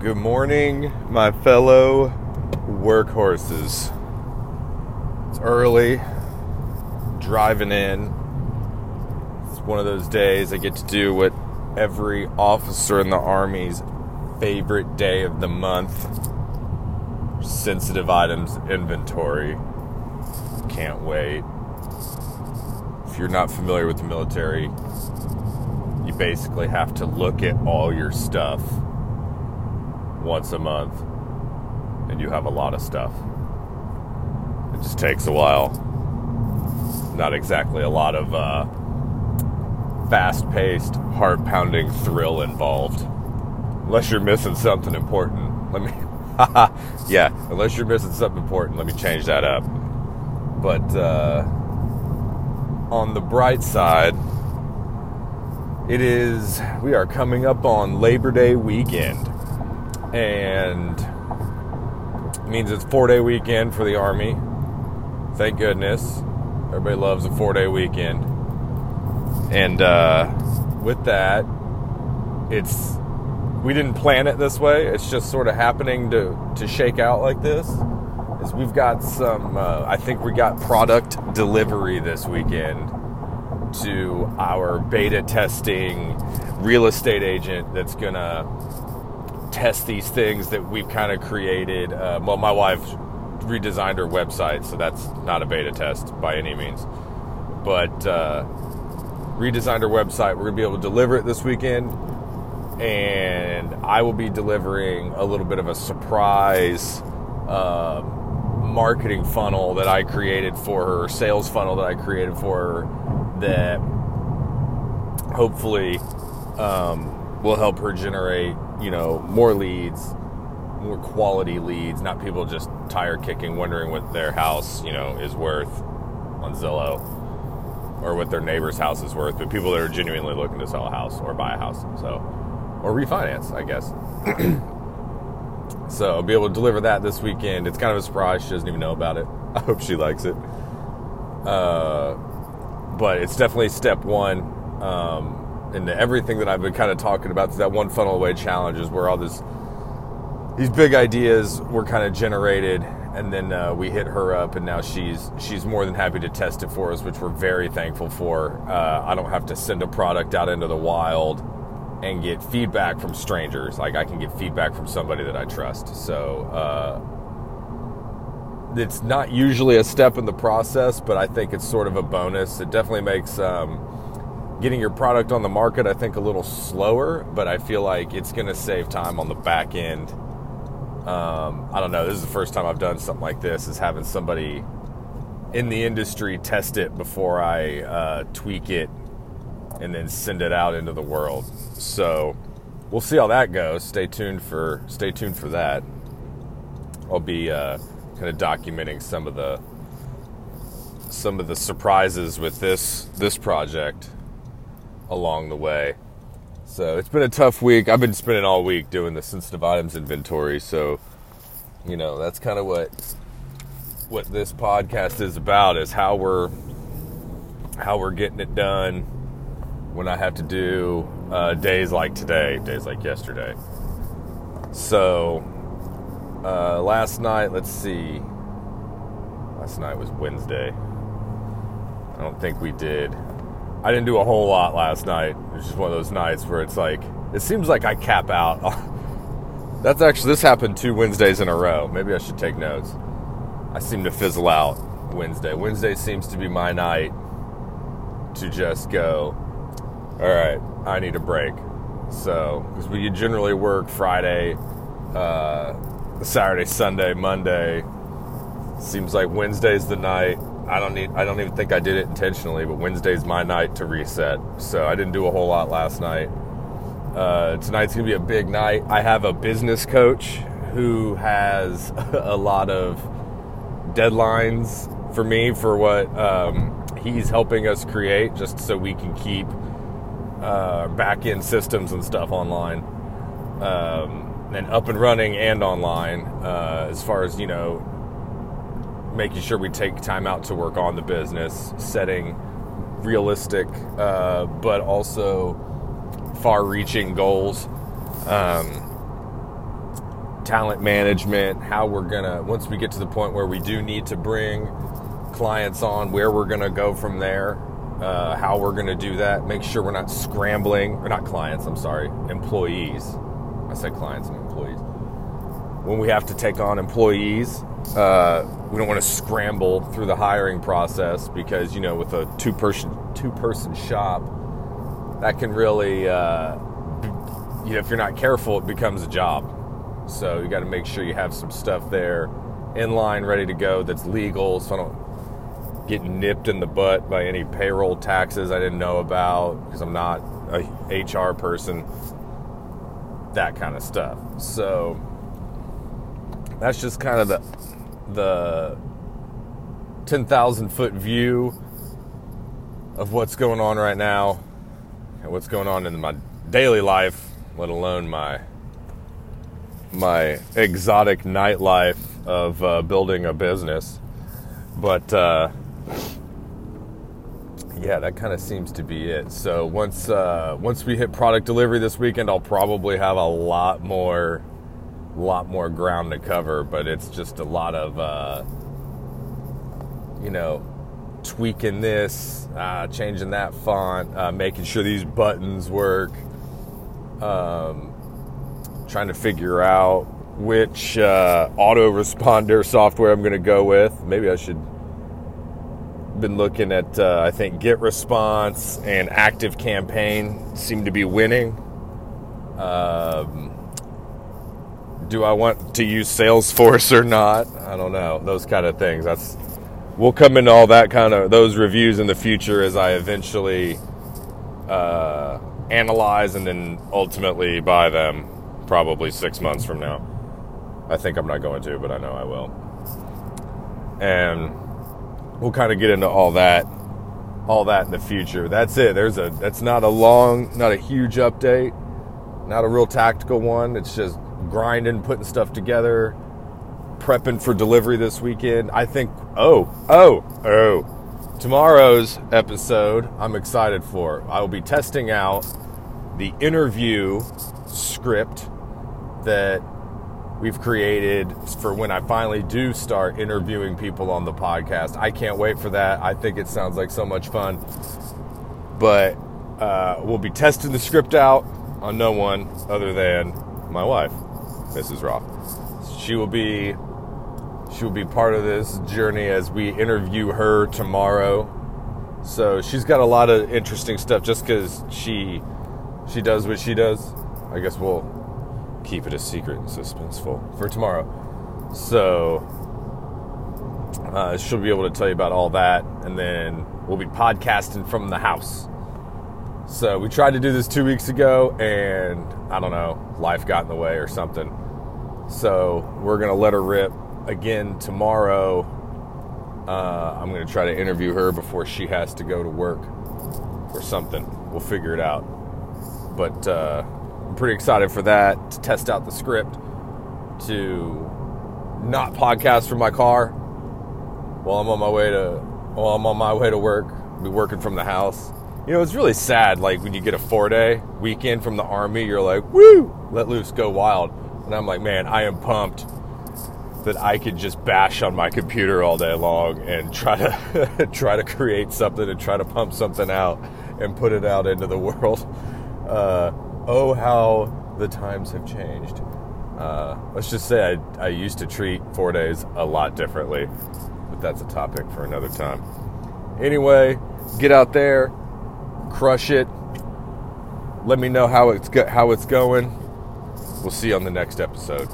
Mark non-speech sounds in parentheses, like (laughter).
Good morning, my fellow workhorses. It's early, driving in. It's one of those days I get to do what every officer in the Army's favorite day of the month sensitive items inventory. Can't wait. If you're not familiar with the military, you basically have to look at all your stuff once a month, and you have a lot of stuff. It just takes a while. Not exactly a lot of uh, fast paced, heart pounding thrill involved. Unless you're missing something important. Let me. (laughs) yeah, unless you're missing something important, let me change that up. But uh, on the bright side, it is, we are coming up on Labor Day weekend and means it's four day weekend for the army. Thank goodness, everybody loves a four day weekend. And uh, with that, it's we didn't plan it this way. It's just sort of happening to to shake out like this. Is we've got some. Uh, I think we got product delivery this weekend to our beta testing real estate agent that's gonna test these things that we've kind of created. Uh, well, my wife redesigned her website, so that's not a beta test by any means. But uh, redesigned her website. We're gonna be able to deliver it this weekend, and I will be delivering a little bit of a surprise uh, marketing funnel that I created for her, sales funnel that I created for her, that hopefully um, will help her generate you know, more leads, more quality leads, not people just tire kicking, wondering what their house, you know, is worth on Zillow or what their neighbor's house is worth, but people that are genuinely looking to sell a house or buy a house. So, or refinance, I guess. (clears throat) so I'll be able to deliver that this weekend. It's kind of a surprise. She doesn't even know about it. (laughs) I hope she likes it. Uh, but it's definitely step one. Um, and everything that I've been kind of talking about that one funnel away challenge is where all this these big ideas were kind of generated and then uh, we hit her up and now she's she's more than happy to test it for us which we're very thankful for. Uh, i don't have to send a product out into the wild and get feedback from strangers. Like i can get feedback from somebody that i trust. So uh, it's not usually a step in the process but i think it's sort of a bonus. It definitely makes um, getting your product on the market, I think, a little slower, but I feel like it's going to save time on the back end. Um, I don't know. This is the first time I've done something like this, is having somebody in the industry test it before I uh, tweak it and then send it out into the world. So we'll see how that goes. Stay tuned for stay tuned for that. I'll be uh, kind of documenting some of the some of the surprises with this this project along the way. So it's been a tough week. I've been spending all week doing the sensitive items inventory. So, you know, that's kind of what what this podcast is about is how we're how we're getting it done when I have to do uh, days like today, days like yesterday. So uh, last night, let's see. Last night was Wednesday. I don't think we did I didn't do a whole lot last night. It's just one of those nights where it's like, it seems like I cap out. (laughs) That's actually, this happened two Wednesdays in a row. Maybe I should take notes. I seem to fizzle out Wednesday. Wednesday seems to be my night to just go, all right, I need a break. So, because we generally work Friday, uh, Saturday, Sunday, Monday. Seems like Wednesday's the night I don't need. I don't even think I did it intentionally, but Wednesday's my night to reset. So I didn't do a whole lot last night. Uh, tonight's gonna be a big night. I have a business coach who has (laughs) a lot of deadlines for me for what um, he's helping us create, just so we can keep uh, back end systems and stuff online. Um, and up and running and online uh, as far as you know making sure we take time out to work on the business, setting realistic uh, but also far reaching goals. Um, talent management, how we're gonna once we get to the point where we do need to bring clients on, where we're gonna go from there, uh, how we're gonna do that. Make sure we're not scrambling, or not clients. I'm sorry, employees. I said clients and employees. When we have to take on employees, uh, we don't want to scramble through the hiring process because you know with a two person two person shop, that can really uh, you know if you're not careful, it becomes a job so you got to make sure you have some stuff there in line, ready to go that's legal so I don't get nipped in the butt by any payroll taxes I didn't know about because I'm not a HR person. That kind of stuff. So that's just kind of the the 10,000 foot view of what's going on right now and what's going on in my daily life, let alone my my exotic nightlife of uh, building a business. But uh, yeah, that kind of seems to be it. So once uh, once we hit product delivery this weekend, I'll probably have a lot more lot more ground to cover. But it's just a lot of uh, you know tweaking this, uh, changing that font, uh, making sure these buttons work. Um, trying to figure out which uh, autoresponder software I'm going to go with. Maybe I should been looking at uh, I think GetResponse and Active Campaign seem to be winning. Um, do I want to use Salesforce or not? I don't know. Those kind of things. That's we'll come into all that kind of those reviews in the future as I eventually uh, analyze and then ultimately buy them probably six months from now. I think I'm not going to, but I know I will. And we'll kind of get into all that, all that in the future. That's it. There's a. That's not a long, not a huge update, not a real tactical one. It's just grinding, putting stuff together, prepping for delivery this weekend. I think. Oh, oh, oh. Tomorrow's episode, I'm excited for. I will be testing out the interview script that we've created for when I finally do start interviewing people on the podcast. I can't wait for that. I think it sounds like so much fun. But uh, we'll be testing the script out on no one other than my wife, Mrs. Roth. She will be she will be part of this journey as we interview her tomorrow. So she's got a lot of interesting stuff just because she she does what she does. I guess we'll keep it a secret and suspenseful for tomorrow. So uh, she'll be able to tell you about all that, and then we'll be podcasting from the house. So we tried to do this two weeks ago, and I don't know, life got in the way or something. So we're gonna let her rip again tomorrow. Uh, I'm gonna try to interview her before she has to go to work or something. We'll figure it out. But uh, I'm pretty excited for that to test out the script to not podcast from my car while I'm on my way to while I'm on my way to work. Be working from the house. You know, it's really sad. Like when you get a four day weekend from the army, you're like, "Woo, let loose, go wild." And I'm like, man, I am pumped that I could just bash on my computer all day long and try to (laughs) try to create something and try to pump something out and put it out into the world. (laughs) Uh, oh, how the times have changed. Uh, let's just say I, I used to treat four days a lot differently, but that's a topic for another time. Anyway, get out there, crush it. Let me know how it's go- how it's going. We'll see you on the next episode.